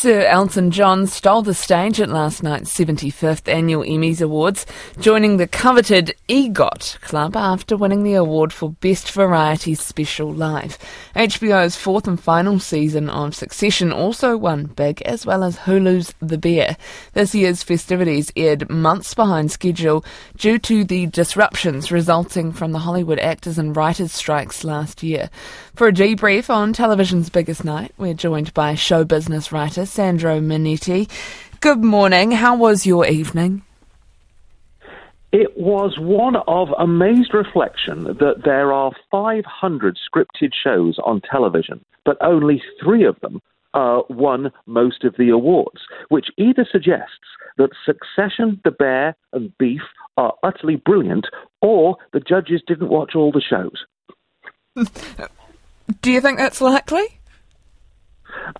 Sir Elton John stole the stage at last night's 75th Annual Emmys Awards, joining the coveted EGOT Club after winning the award for Best Variety Special Live. HBO's fourth and final season of Succession also won big, as well as Hulu's The Bear. This year's festivities aired months behind schedule due to the disruptions resulting from the Hollywood actors and writers strikes last year. For a debrief on television's biggest night, we're joined by show business writer Sandro Monetti. Good morning. How was your evening? It was one of amazed reflection that there are 500 scripted shows on television, but only three of them uh, won most of the awards, which either suggests that Succession, The Bear, and Beef are utterly brilliant, or the judges didn't watch all the shows. Do you think that's likely?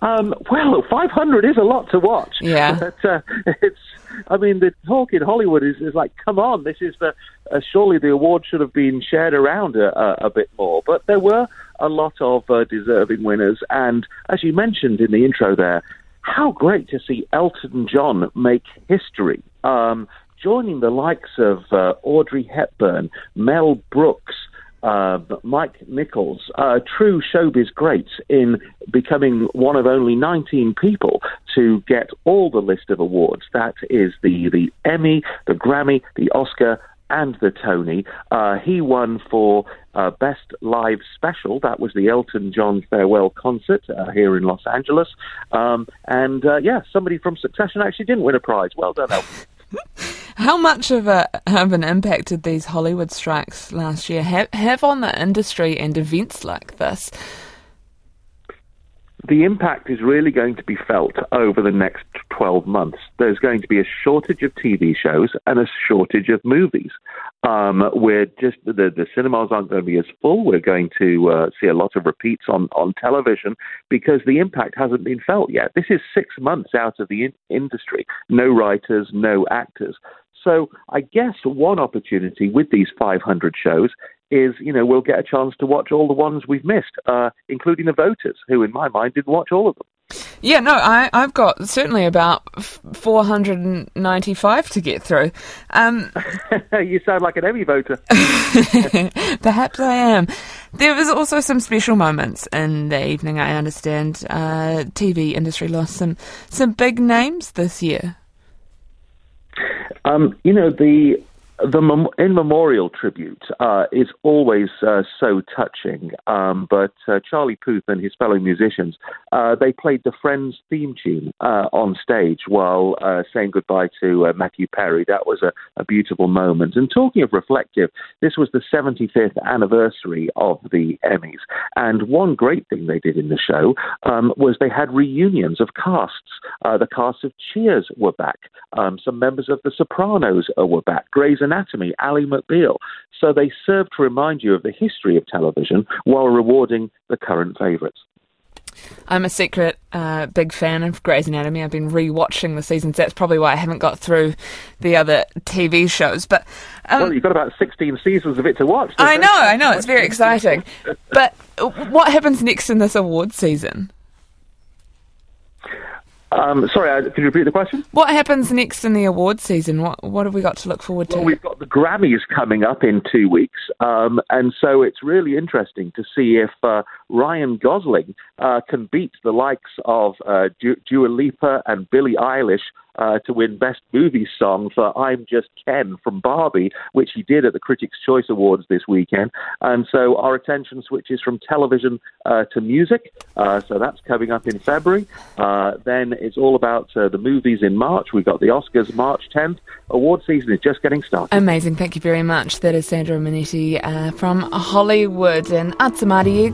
Um, well, 500 is a lot to watch. Yeah. But, uh, it's, I mean, the talk in Hollywood is, is like, come on, this is the, uh, surely the award should have been shared around a, a, a bit more. But there were a lot of uh, deserving winners. And as you mentioned in the intro there, how great to see Elton John make history. Um, joining the likes of uh, Audrey Hepburn, Mel Brooks, uh, Mike Nichols, uh, true showbiz greats in becoming one of only 19 people to get all the list of awards. That is the, the Emmy, the Grammy, the Oscar, and the Tony. Uh, he won for uh, Best Live Special. That was the Elton John Farewell Concert uh, here in Los Angeles. Um, and uh, yeah, somebody from Succession actually didn't win a prize. Well done, Elton. How much of, a, an impact did these Hollywood strikes last year have, have on the industry and events like this? the impact is really going to be felt over the next 12 months. There's going to be a shortage of TV shows and a shortage of movies. Um, we're just the, the cinemas aren't going to be as full. We're going to uh, see a lot of repeats on, on television because the impact hasn't been felt yet. This is six months out of the in- industry. No writers, no actors. So I guess one opportunity with these 500 shows is, you know, we'll get a chance to watch all the ones we've missed, uh, including the voters, who, in my mind, didn't watch all of them. Yeah, no, I, have got certainly about 495 to get through. Um, you sound like an Emmy voter. Perhaps I am. There was also some special moments in the evening, I understand. Uh, TV industry lost some, some big names this year. Um, you know, the the mem- in memorial tribute uh, is always uh, so touching. Um, but uh, Charlie Puth and his fellow musicians, uh, they played the Friends theme tune uh, on stage while uh, saying goodbye to Matthew Perry. That was a, a, beautiful moment. And talking of reflective, this was the 75th anniversary of the Emmys. And one great thing they did in the show um, was they had reunions of casts. the cast of Cheers were back. Um, some members of The Sopranos were back. Grey's Anatomy, Ally McBeal. So they serve to remind you of the history of television while rewarding the current favourites. I'm a secret uh, big fan of Grey's Anatomy. I've been re-watching the seasons. That's probably why I haven't got through the other TV shows. But um, well, you've got about 16 seasons of it to watch. I know, I know. It's very exciting. but what happens next in this award season? Um, sorry, could you repeat the question? What happens next in the award season? What what have we got to look forward to? Well, we've got the Grammys coming up in two weeks, um, and so it's really interesting to see if uh, Ryan Gosling uh, can beat the likes of uh, du- Dua Lipa and Billie Eilish uh, to win Best Movie Song for I'm Just Ken from Barbie, which he did at the Critics' Choice Awards this weekend. And so our attention switches from television uh, to music. Uh, so that's coming up in February. Uh, then it's all about uh, the movies in March. We've got the Oscars March 10th. Award season is just getting started. Amazing. Thank you very much. That is Sandro Monetti uh, from Hollywood and Atsamari